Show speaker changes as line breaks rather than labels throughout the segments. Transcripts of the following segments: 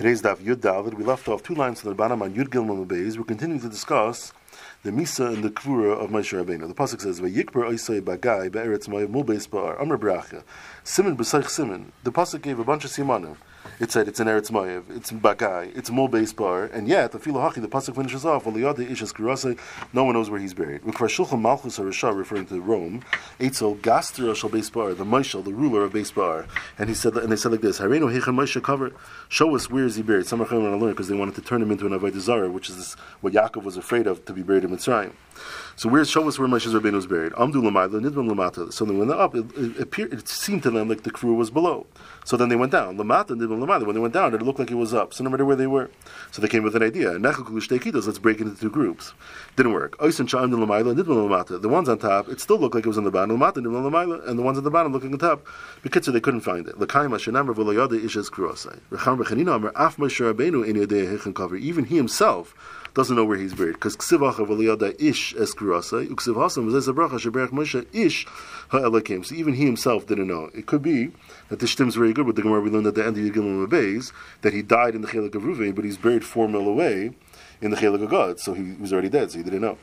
Today's daf Yud Daled. We left off two lines from the bottom on Yud Gilmam Beis. We're continuing to discuss the Misa and the Kvura of Moshe Rabbeinu. The pasuk says, "Vayikber Oisei Bagai Be'eretz Ma'av Mulbeis Ba'ar Amr Bracha." Simon b'Seich Simon. The pasuk gave a bunch of simanim. It said it's in Eretz Mayev, it's in it's Mulbeis Bar, and yet the Filahachi, the pasuk finishes off. Aliyade Ishas Kurase. No one knows where he's buried. Malchus referring to Rome. Eitzel Gaster Shal Beis Bar, the Moshel, the ruler of Beis Bar, and he said, and they said like this: cover. Show us where is he buried. Some are going to learn because they wanted to turn him into an Avodah Zarah, which is what Yaakov was afraid of to be buried in Mitzrayim. So where show us where Moshe Rabbeinu was buried? Amdu Lamayla, Nidvan Lamata. So they went up, it, it, appeared, it seemed to them like the crew was below. So then they went down. Lamata, Lamata. When they went down, it looked like it was up. So no matter where they were. So they came with an idea. Let's break into two groups. Didn't work. The ones on top, it still looked like it was on the bottom. And the ones on the bottom looking on top. Because they couldn't find it. Even he himself doesn't know where he's buried because ish es bracha ish ha'elakim. So even he himself didn't know. It could be that the shtim's very good with the Gemara we learned at the end of Yigim Beis that he died in the Chelik of Ruvain, but he's buried four mil away in the Chelik of Gad, so he was already dead, so he didn't know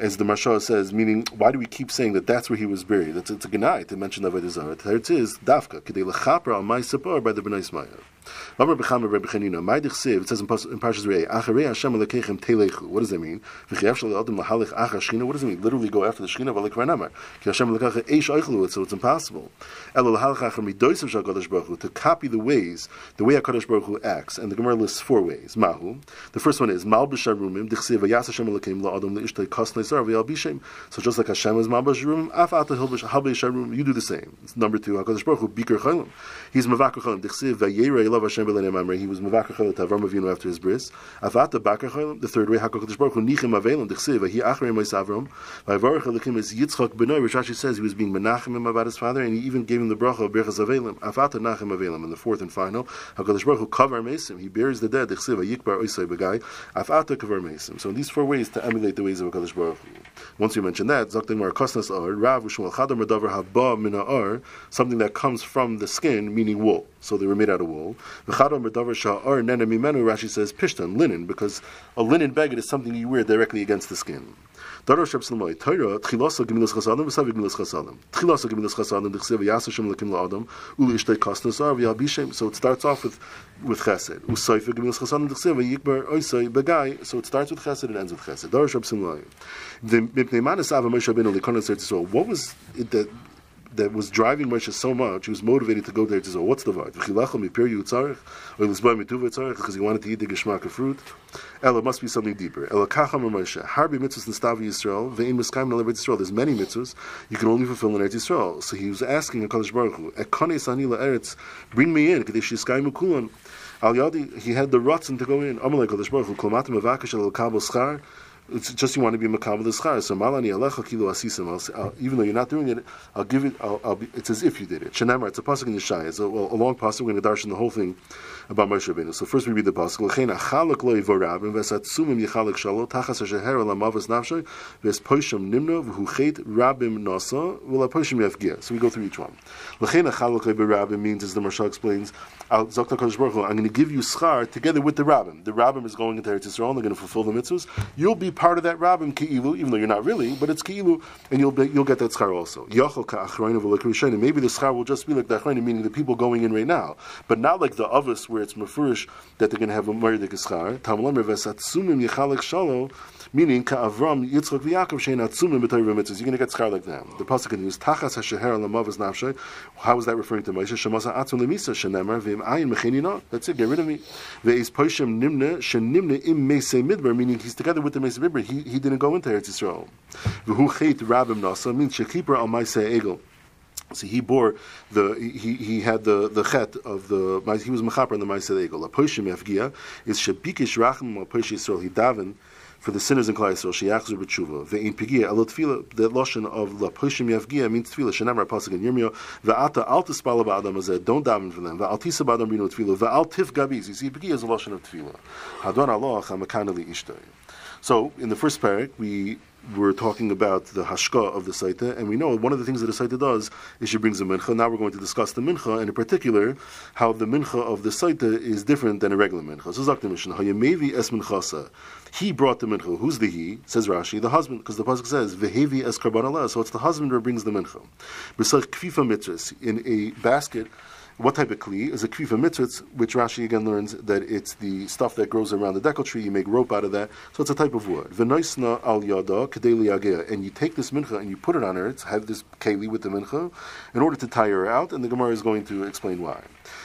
as the Marsha says, meaning why do we keep saying that that's where he was buried? It's, it's a genai to mention Avodah Zarah. The is dafka kidei lechapra al my sapar by the Bnei Ismail. It says in, in Parshas Re'eh, acharei Hashem alekechem telechu. What does that mean? V'chiyav shal adam lahalich achar shchina. What does it mean? Literally go after the shchina v'alik ranamar. Ki Hashem alekechem eish oichlu. So it's impossible. Elo lahalich achar midoisav shal Kadosh Baruch Hu to copy the ways, the way Hakadosh Baruch Hu acts. And the Gemara lists four ways. Mahu. The first one is mal b'sharumim dichsiv v'yas Hashem alekem la'adam le'ishtay kas neisar v'yal bishem. So just like Hashem is mal b'sharumim, af ata habei sharum. You do the same. It's number two. Hakadosh Baruch Hu biker chaylim. He's mavakar chaylim. Dichsiv v'yerei love Hashem b'lenem he was Mavakar Cholim to Avram Avinu after his bris. Avata Bakar Cholim, the third way, Hakadosh Baruch Hu Nichim Avelim, Dechsiv, He Achrei Mois Avram, Vayivarach Elikim is Yitzchak Benoy, which Rashi says he was being Menachem him about his father, and he even gave him the bracha of Berchas Avelim, Avata Nachem Avelim, and the fourth and final, Hakadosh Baruch Hu Kavar Mesim, he buries the dead, Dechsiv, Yikbar Oisai Begai, Avata Kavar Mesim. So in these four ways to emulate the ways of Hakadosh Baruch Hu. Once we mention that, Zaktim Mar Kosnas Ar, Rav Ushmal Chadam Radavar Haba Mina Ar, something that comes from the skin, meaning wool. So they were made out of wool. Rashi says Pishtan, linen, because a linen beggar is something you wear directly against the skin. So it starts off with with Chesed. So it starts with Chesed and ends with Chesed. What was it that that was driving Moshe so much, he was motivated to go there to say, what's the vart? Because he wanted to eat the geshmak of fruit. Ella must be something deeper. Ella kacham Moshe. Harbi mitzvahs nestavi Yisrael. Ve'in miskayim nelevet Yisrael. There's many mitzvahs you can only fulfill in Eretz Yisrael. So he was asking HaKadosh Baruch Hu, Ekane sanila Eretz, bring me in, kadesh yiskayim ukulan. Al Yadi, he had the rutzen to go in. Amalek HaKadosh Baruch Hu, klomatim avakish el kabel schar. It's just you want to be makabel the schar. So malani alecha kilo asisim. Even though you're not doing it, I'll give it. I'll, I'll be, it's as if you did it. Shenamar. It's a pasuk in Yeshaya. It's a, well, a long pasuk. We're going to darshan the whole thing about Moshe Rabbeinu. So first we read the pasuk. L'chein achalak lo yivorabim v'esatzumim yichalak shalo tachas hasheher lamavas nafshay v'espoishim nimno v'huchet rabim nasa v'lapoishim yafgia. So we go through each one. L'chein achalak lo yivorabim means, as the Marsha explains, I'm going to give you schar together with the rabbim. The rabbim is going into Eretz Yisrael. They're going to fulfill the mitzvahs. You'll be part of that rabbim ki'ilu, even though you're not really, but it's ki'ilu, and you'll be, you'll get that schar also. Maybe the schar will just be like the achronim, meaning the people going in right now, but not like the others where it's mafurish that they're going to have a meridik schar. Meaning Avram Yitzchak v'Yakov shein atzumim b'Torah mitzvahs. You're going to get schar like them. The pasuk continues Tachas hasheher lamavas nafshay. How is that referring to Moshe? Shemasa atzum lemisa shenemar v'im ayin mechinina. That's it. Get rid of me. Ve'is poishem nimne shenimne im meisei midbar. Meaning he's together with the meisei midbar. He he didn't go into Eretz Yisrael. V'hu chet rabim nasa means shekiper al meisei egel. So he bore the he, he had the the chet of the he was mechaper in the Ma'aseh Egel. A poishim yafgia is shebikish rachim a poish Yisrael. He daven for the sinners in Klal Yisrael, sheyachzu b'tshuva. Ve'in pigia elo tefila, the lotion of la pushim yavgia means tefila. Shenamar pasuk in Yirmiyah. Ve'ata al tispala ba'adam azeh. Don't daven for them. Ve'al tisa ba'adam rino tefila. Ve'al tif gabiz. You see, pigia is a lotion of tefila. Hadon Allah chamakana li ishtay. So in the first parak, we we're talking about the hashka of the saita, and we know one of the things that the saita does is she brings a mincha. Now we're going to discuss the mincha, and in particular, how the mincha of the saita is different than a regular mincha. So Zakta Mishnah, Hayamevi es minchasa. He brought the mincha. Who's the he? Says Rashi, the husband, because the pasuk says vehevi es karban So it's the husband who brings the mincha. B'sach kfifa mitzvahs in a basket what type of kli is a kvifa mitzvah, which Rashi again learns that it's the stuff that grows around the dekel tree. You make rope out of that, so it's a type of wood. V'noisna al yada kadeli and you take this mincha and you put it on her. It's have this keli with the mincha in order to tire her out, and the Gemara is going to explain why.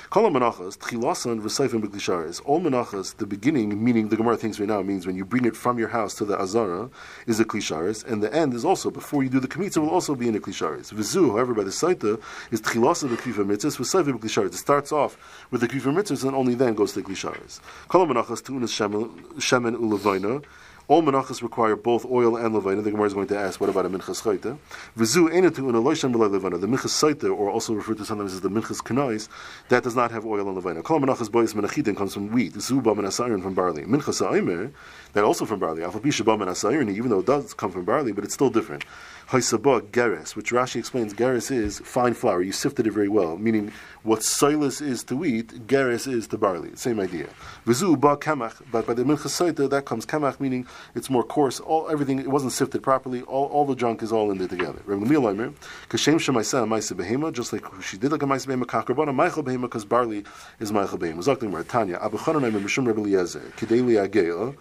Kol menachas tchilasan v'seifim b'klisharis. All menachas, the beginning, meaning the Gemara thinks right now means when you bring it from your house to the azara, is a klisharis, and the end is also before you do the kamitza will also be in a klisharis. V'zu, however, by the saita is tchilasan v'kvifa mitzvahs v'seifim b'klisharis. It starts off with the kvifa mitzvahs and only then goes to the klisharis. Kol menachas tunas shemen ulavaina. All menachas require both oil and levina. The Gemara is going to ask, what about a minchas chayta? V'zu in. The minchas chayta, or also referred to sometimes as the minchas kanais, that does not have oil and levina. Kol menachas boyis menachidin comes from wheat. Zuba menasayin from barley. Minchas aimer, that also from barley. Alpha bishabah menasayin, even though it does come from barley, but it's still different. Haisabah geres, which Rashi explains, geres is fine flour. You sifted it very well, meaning what soilus is to wheat, geres is to barley. Same idea. Vizu ba kamach, but by the minchasaita that comes kamach, meaning it's more coarse. All everything it wasn't sifted properly. All, all the junk is all in there together. Kashem shemaisa maisa behema, just like she did like a maisa behema kakrabana maichel behema because barley is maichel behema. Zakling Tanya Abu Chanan Mishum Rebbe Eliezer Kedeli Agela.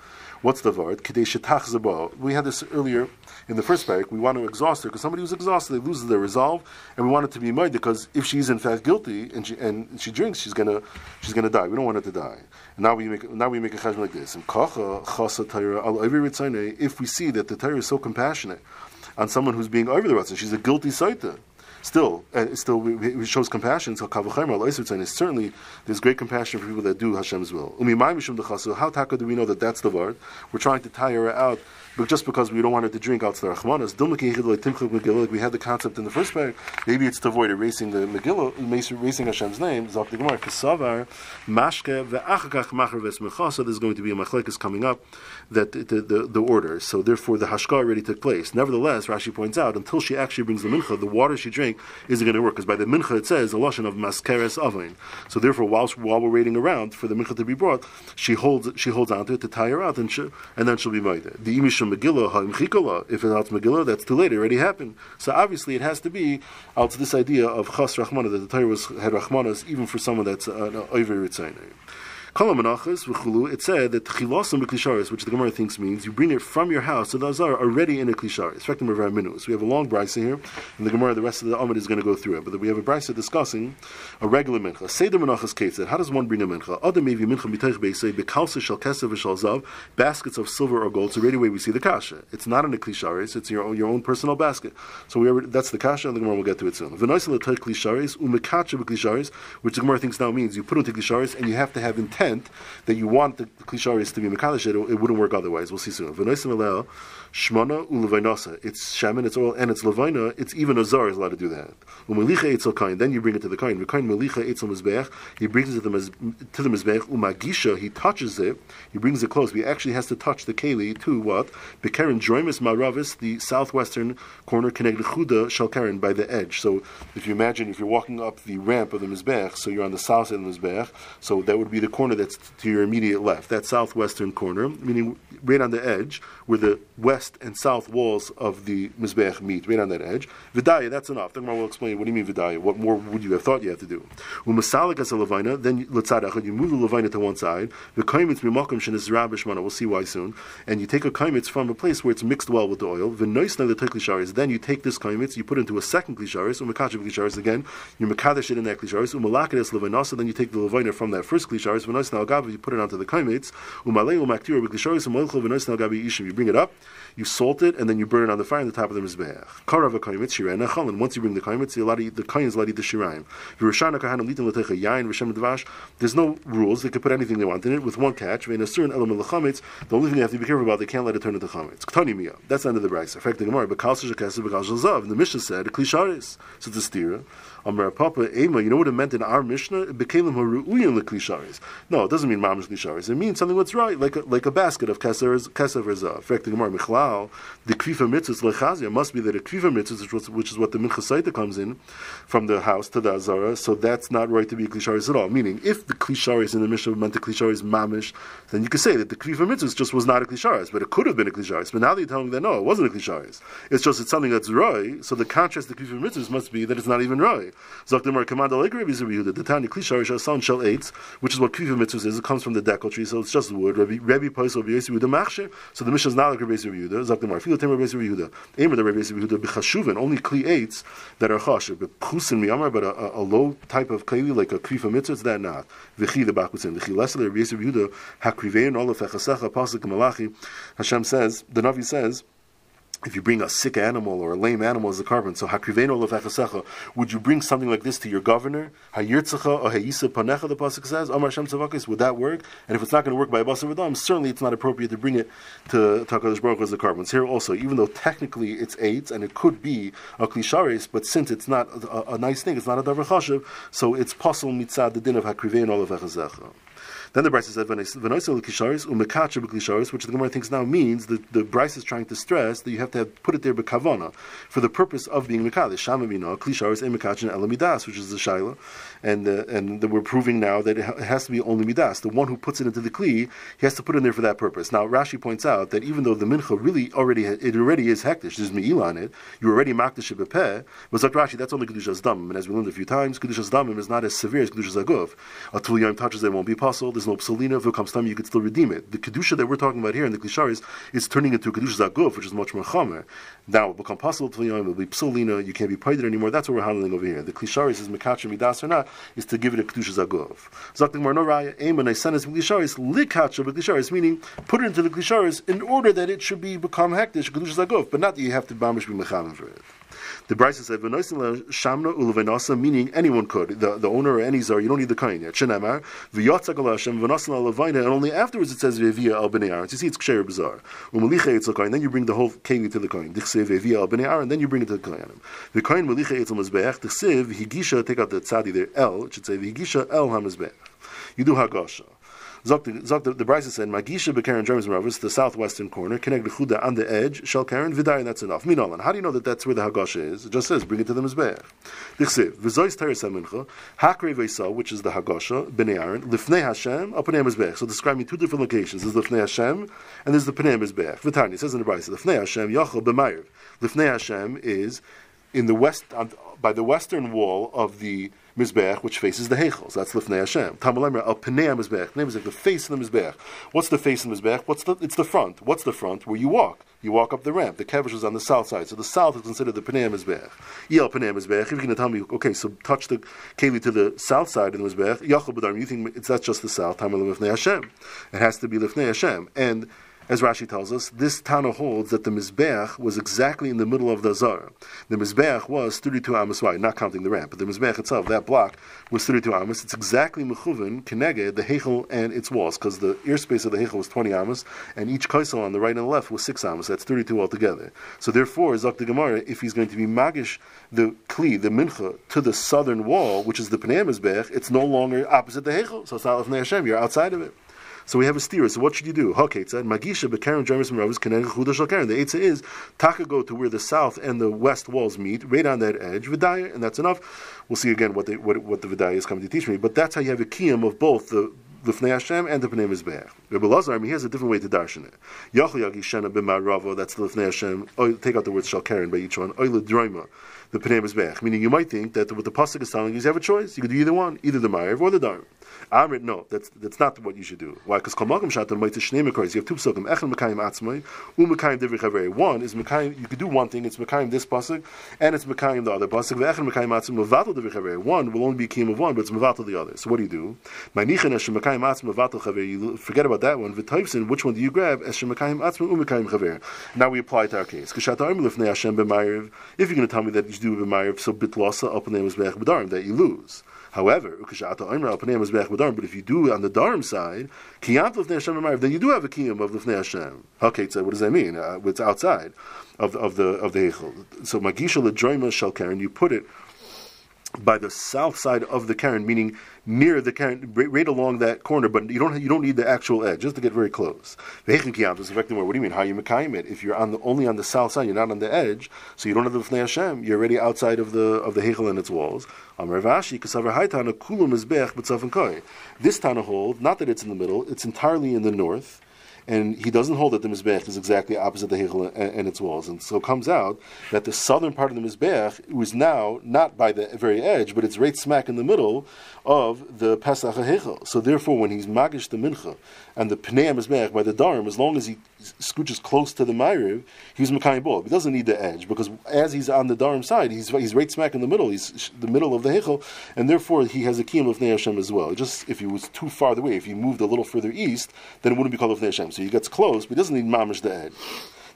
What's the word? We had this earlier in the first parak. We want to exhaust her because somebody who's exhausted, they lose their resolve, and we want it to be made because if she's in fact guilty and she and she drinks, she's gonna she's gonna die. We don't want her to die. Now we make now we make a cheshbon like this. If we see that the Torah is so compassionate on someone who's being over the and she's a guilty saita still, uh, still it shows compassion. So kavachemer certainly there's great compassion for people that do Hashem's will. How taka do we know that that's the word? We're trying to tire out but just because we don't want her to drink out the Rachmanas, like we had the concept in the first parak, maybe it's to avoid erasing the Megillah, erasing Hashem's name. The so there's going to be a machlekes coming up, that the, the, the, order. So therefore the Hashka already took place. Nevertheless, Rashi points out, until she actually brings the Mincha, the water she drank isn't going to work, because by the Mincha it says a Lashon of Maskeres Avain. So therefore, while, while we're waiting around for the Mincha to be brought, she holds she holds onto it to tie her out, and, she, and then she'll be made. The Imish Megillah, Ha'imchikola. If it's not Megillah, that's too late. It already happened. So obviously, it has to be out to this idea of Chas Rachmana that the Torah was had Rachmanas even for someone that's uh, an Oiver Ritzainah. It said that chilosim b'klisharis, which the Gemara thinks means you bring it from your house to the azar already in a klisharis. Effective of minus. We have a long brisa here, and the Gemara, the rest of the Amid is going to go through it. But we have a brisa discussing a regular mincha. Seder menachas ketzed. How does one bring a mincha? Other maybe mincha mitayich beisay bekalsa shel kesev v'shal zav baskets of silver or gold. So right away we see the kasha. It's not in a klisharis. It's your own, your own personal basket. So we that's the kasha, and the Gemara will get to it soon. V'noisel klisharis umekacha b'klisharis, which the Gemara thinks now means you put into klisharis and you have to have intent that you want the klisharis to be mekalish, it, it wouldn't work otherwise. We'll see soon. Shmana ulevainasa. It's shaman, it's oil, and it's levaina. It's even a zar is allowed to do that. Umelicha etzel kain. Then you bring it to the kain. The kain melicha etzel mizbeach. He brings it to the mizbeach. Umagisha. He touches it. He brings it close. He actually has to touch the keli to what? The karen joimus maravis, the southwestern corner, connected chuda shalkaren by the edge. So if you imagine, if you're walking up the ramp of the mizbeach, so you're on the south side of the mizbeach, so that would be the corner that's to your immediate left. That southwestern corner, meaning right on the edge, where the west and south walls of the Mizbeach meet, right on that edge. Vidaya, that's enough. The Gemara will explain what do you mean Vidaya? What more would you have thought you have to do? Umasalik as a Levina, then you move the Levina to one side. The Kaimitz Mimakim Shenis Rabishmana, we'll see why soon. And you take a Kaimitz from a place where it's mixed well with the oil. Vinoisna the Klisharis, then you take this Kaimitz, you put it into a second Klisharis, Umakachav Klisharis again, you Makadesh it in that Klisharis, Umalakadas Levinasa, then you take the Levina from that first Klisharis, You put it onto the Kaimitz, you bring it up you salt it, and then you burn it on the fire on the top of the mizbeach. Once you bring the kaimitz, the is allowed to eat the shirayim. Kahanim litin l'techa yain v'shem dvash. There's no rules; they can put anything they want in it, with one catch. The only thing they have to be careful about, they can't let it turn into chametz. That's the end of the brayse. Effect the gemara. And the Mishnah said klisharis. So it's a stira. Amar Papa Ema. You know what it meant in our Mishnah? It became haruuyin leklisharis. No, it doesn't mean mamish klisharis. It means something that's right, like a, like a basket of keser keser. Uh, in fact, the Gemara Michlal, the kvifa mitzvahs lechazia must be that a kvifa mitzvahs, which which is what the mincha comes in from the house to the azara. So that's not right to be klisharis at all. Meaning, if the klisharis in the Mishnah meant the klisharis mamish, then you could say that the kvifa mitzvahs just was not a klisharis, but it could have been a klisharis. But now that you're telling me that no, it wasn't a klisharis. It's just it's something that's roy. So the contrast to kvifa mitzvahs must be that it's not even roy. Zakdemar command like Rabbi. The Tanya klisharis son shall eight, which is what kvifa mitzvahs is. It comes from the dekel tree, so it's just wood. Rabbi Rabbi Pais Rabbi Yehuda machsher. So the Mishnah is not like Rabbi Yehuda. Zakdemar feel Rabbi Yehuda. Aimer the Rabbi Yehuda b'chashuven only kli eights that are chashuv. But kusin miyamar, but a, a, low type of kli like a kvifa mitzvah, that not. V'chi the bakutzin. V'chi lesser Rabbi Yehuda hakrivein all of fechasecha pasuk malachi. Hashem says the Navi says if you bring a sick animal or a lame animal as a carbon, so hakriveinu would you bring something like this to your governor? Hayirtzacha or oh, hayisa panecha, the pasuk says, Amar Shem Tzavakis, would that work? And if it's not going to work by a basar certainly it's not appropriate to bring it to Takadish Baruch as a carbon. Here also, even though technically it's AIDS and it could be a klisharis, but since it's not a, a, nice thing, it's not a davar chashiv, so it's possible mitzad the din of hakriveinu then the Bryce said, which the Gemara thinks now means that the Bryce is trying to stress that you have to have, put it there b'kavana for the purpose of being mekadish. Shama mino klisharis emekachin elamidas, which is the shaila, and and we're proving now that it, has to be only midas. The one who puts it into the kli, he has to put it in there for that purpose. Now Rashi points out that even though the mincha really already it already is hektish, there's meila on it, you already makdish bepeh. But like Rashi, that's only kedushas damim, and as we learned a few times, kedushas damim is not as severe as kedushas aguf. Until Yom touches it, won't be possible there's no psalina. If it comes time, you could still redeem it. The kedusha that we're talking about here in the klisharis is turning into a kedusha zaguf, which is much more chamer. Now it will become possible to yom. It will be psalina. You can't be paid anymore. That's what we're handling over here. The klisharis is mekatcher midas or not is to give it a kedusha Zagov. Zaktik mar no raya. Aim and I send us klisharis likatcher klisharis, meaning put it into the klisharis in order that it should be become hektish kedusha zaguf, but not that you have to bamish be mechavim for it. The Brisa said, shamna ulevenasa, meaning anyone could, the, the owner or any zar, you don't need the kain yet. Shenemar, v'yatzak Hashem, v'nasna levina, and only afterwards it says v'evia al b'nei Aaron. You see, it's ksher bizarre. U'melicha etzel kain, then you bring the whole kain to the kain. Dichsev v'evia al b'nei Aaron, then you bring it to the kain. The kain melicha etzel mizbeach, dichsev, higisha, take out the tzadi there, el, it should say, v'higisha el ha-mizbeach. You do hagasha. Zok the, Brisa said, Magisha Bekaren Jerem's Maravis, the southwestern corner, connect the Chuda on the edge, Shall Karen Vidai, that's enough. Minolan. How do you know that that's where the Hagasha is? It just says, bring it to the Mizbeach. Dichsiv, Vizois Teres HaMincha, Hakre Veisa, which is the Hagasha, Bnei Aaron, Lifnei Hashem, Apanei Mizbeach. So describing two different locations. There's Lifnei Hashem, and there's the Panei Mizbeach. Vitani says in the Brisa, Lifnei Hashem, Yachal B'Mayr. Lifnei Hashem is in the west, by the western wall of the Mizbeach, which faces the Heichel. So that's Lifnei Hashem. Tamalemer al Pnei Mizbeach. Name is like the face of the Mizbeach. What's the face of the Mizbeach? What's the? It's the front. What's the front? Where you walk. You walk up the ramp. The kevish is on the south side, so the south is considered the Pnei Mizbeach. El Pnei Mizbeach. If you're going to tell me, okay, so touch the keli to the south side of the Mizbeach, Yachal B'Darim. You think it's that's just the south? Tamalemer Lifnei Hashem. It has to be Lifnei Hashem and as Rashi tells us, this Tana holds that the Mizbeach was exactly in the middle of the Zara. The Mizbeach was 32 Amos wide, not counting the ramp, but the Mizbeach itself, that block, was 32 Amos. It's exactly Mechuvin, Keneged, the Hechel and its walls, because the airspace of the Hechel was 20 Amos, and each Kaisel on the right and the left was 6 Amos. That's 32 altogether. So therefore, Zok the Gemara, if he's going to be Magish, the Kli, the Mincha, to the southern wall, which is the Pnei Mizbeach, it's no longer opposite the Hechel. So it's not Hashem, you're outside of it. So we have a steer. So what should you do? Okay, said Magisha Bekaren Jermis Meravis Keneg Chuda Shalkaren. The Eitzah is Taka go to where the south and the west walls meet, right on that edge, Vidaya, and that's enough. We'll see again what, they, what, what the Vidaya is coming to teach me. But that's how you have a kiyam of both the Lifnei Hashem and the Pnei Mizbeach. Rabbi Lazar, he has a different way to darshan it. Yachal Yagi Shena B'Maravo, that's the Lifnei Hashem. Take out the word Shalkaren by each one. Oile Droima the Pnei Mizbeach. Meaning you might think that what the Pasuk is telling you is you have a choice. You could do either one, either the Ma'ariv or the Dar. Amrit, no, that's that's not what you should do. Why? Because Kol Shatan might Shnei Mekores. You have two psukim. Echel Mekayim Atzmai, U Mekayim Chaveri. One is Mekayim. You could do one thing. It's Mekayim this pasuk, and it's Mekayim the other pasuk. Echel Mekayim Atzmai Mevatel Divri Chaveri. One will only be king of one, but it's Mevatel the other. So what do you do? Ma'nichin Eshem Mekayim Atzmai Mevatel Chaveri. You forget about that one. V'Toivsin, which one do you grab? Eshem Mekayim Atzmai U Chaveri. Now we apply it to our case. Kishat Arm Lifnei Hashem B'Ma'ariv. If you're going to tell me that you do B'Ma'ariv, so Bitlasa up the Mizbeach B'Darim that you lose. However, but if you do on the Dharm side, then you do have a kiyum of Lifnei Hashem. Okay, so what does that mean? Uh, it's outside of, of the of the Heichel. So Magisha Ledroima Shalkaren, you put it by the south side of the Karen, meaning near the right, along that corner, but you don't you don't need the actual edge, just to get very close. What do you mean? How you mekayim it? If you're on the, only on the south side, you're not on the edge, so you don't have the Fnei Hashem. You're already outside of the of the Hechel and its walls. Amar Vashi, kasaver haytana kulum is bech but This Tana hold not that it's in the middle; it's entirely in the north and he doesn't hold that the Mizbech is exactly opposite the Hechel and, and, its walls. And so it comes out that the southern part of the Mizbech was now not by the very edge, but it's right smack in the middle of the Pesach Hechel. So therefore, when he's Magish the Mincha and the Pnei Mizbech by the Dharm, as long as he scooches close to the Ma'ariv, he's Makayim Bol. He doesn't need the edge because as he's on the Dharm side, he's, he's right smack in the middle. He's the middle of the Hechel, and therefore he has a Kiyam of Hashem as well. Just if he was too far away, if he moved a little further east, then it wouldn't be called of Hashem. So he gets close, but he doesn't need mamish the edge.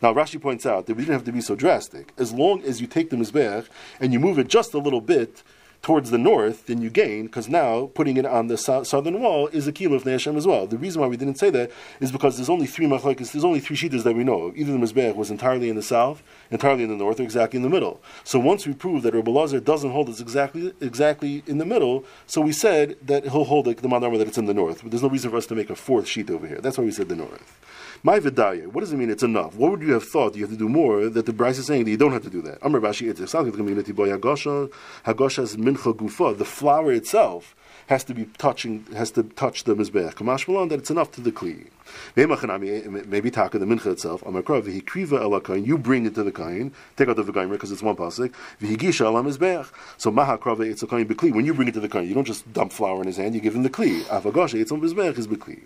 Now Rashi points out that we didn't have to be so drastic. As long as you take the mizbech and you move it just a little bit towards the north, then you gain, because now putting it on the so- southern wall is a kilo of Hashem as well. The reason why we didn't say that is because there's only three machlokes, there's only three shitas that we know of. Either the Mizbech was entirely in the south, entirely in the north, or exactly in the middle. So once we prove that Rabbi doesn't hold it's exactly exactly in the middle, so we said that he'll hold like the Mandarma that it's in the north. But there's no reason for us to make a fourth sheet over here. That's why we said the north. My vidaya, what does it mean it's enough? What would you have thought you have to do more that the Bryce is saying that you don't have to do that? Amr Bashi, it's the community boy Hagosha, Hagosha's mincha gufa, the flower itself has to be touching, has to touch the mizbeach. Kamash that it's enough to the kli. Maybe taka the mincha itself. Amakra v'hikriva elakain. You bring it to the kain. Take out the v'gaimer because it's one pasuk. V'higisha elam mizbeach. So maha krava it's a kain bekli. When you bring it to the kain, you don't just dump flour in his hand. You give him the kli. Afagosha it's on mizbeach is bekli.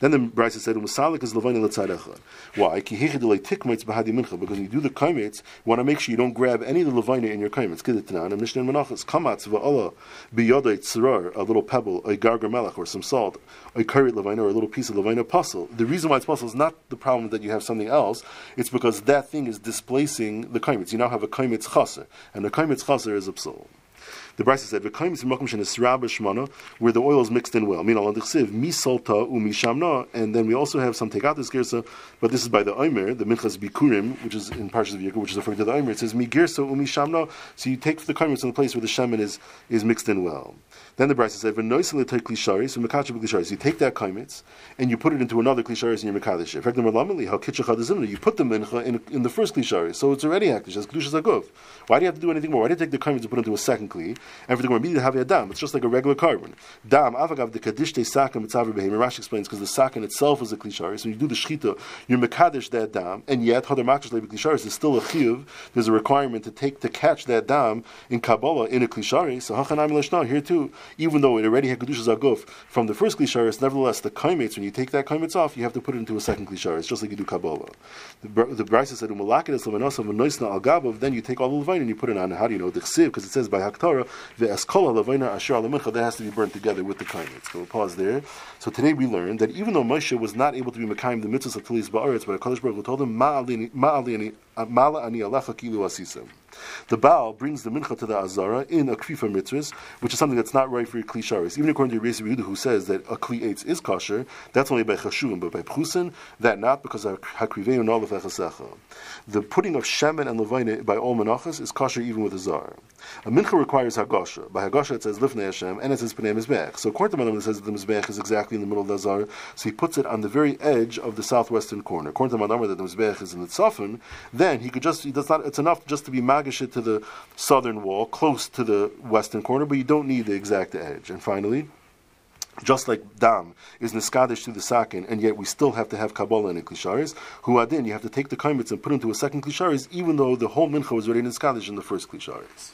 Then the Brisa said, "Umasalik is levani letzadechad." Why? Kihichidulei tikmates bahadi mincha. Because when you do the kaimitz, you want to make sure you don't grab any of the levina in your kaimitz. Kidetanan and Mishnah Menachas kamatz va'ala biyodei tzrar, a little pebble, a gargar melech, or some salt, a karit levina, or a little piece of levina puzzle. The reason why it's possible is not the problem that you have something else. It's because that thing is displacing the kaimitz. You now have a kaimitz chaser, and the kaimitz chaser is a. The Brisa said, where the oil is mixed in well. And then we also have some take out this girsa, but this is by the Omer, the Minchas Bikurim, which is in Parshas Vayikra, which is referring to the Omer. It says, Migirsa umi shamna. So you take the kaimitz in the place where the shaman is, is mixed in well. Then the Brisa said, "V'noisel take klisharis, mekachav klisharis." You take that kaimitz and you put it into another klisharis in your mekadesh. In fact, the how kitchachad You put the mincha in, in the first klisharis, so it's already agov. Why do you have to do anything more? Why do you take the kaimitz and put it into a second kli? And for the immediately have a dam, it's just like a regular carbon. Dam avagav the kaddish kadishte sakim mitzaver behem. Rashi explains because the sakin itself is a klisharis. When you do the shchita, you're mekadesh that dam, and yet hadar makdash levi klisharis is still a chiyuv. There's a requirement to take to catch that dam in Kabbalah in a klisharis. So hachanam lishna here too even though it already had Kedushas Aguf from the first Klisharis, nevertheless, the Kaimates, when you take that Kaimates off, you have to put it into a second Klisharis, just like you do Kabbalah. The, the Brisa said, Umalakidis Levanosav Al Gabav, then you take all the Levine and you put it on, how do you know, the because it says by Haktara, the Eskola Levina Asher Alamincha, that has to be burnt together with the Kaimates. So we'll pause there. So today we learned that even though Moshe was not able to be Mekayim the mitzvahs of Talis Ba'aretz, but HaKadosh Baruch Hu told him, Ma'ali ani alecha kilu asisim. The Baal brings the mincha to the Azara in a krifa mitzvahs, which is something that's not right for kli sharis. Even according to Rabbi Yehuda, who says that a kli eitz is kosher, that's only by chashuvim, but by pchusin, that not because of and all of The putting of shemen and levine by all menachas is kosher even with a zar. A mincha requires hagosha. By hagosha it says lifnei Hashem, and it says pnei mizbech. So according to Malam, it says that the mizbech is exactly in the middle of the zar, so he puts it on the very edge of the southwestern corner. According to Malam, that the mizbech is in the tzafin, then he could just, he does not, it's enough just to be magish it to the southern wall, close to the western corner, but you don't need the exact edge. And finally, just like dam is niskadish to the sakin, and yet we still have to have kabbalah in a klisharis. Huadin, you have to take the kaimitz and put into a second klisharis, even though the whole mincha was already niskadish in the first klisharis.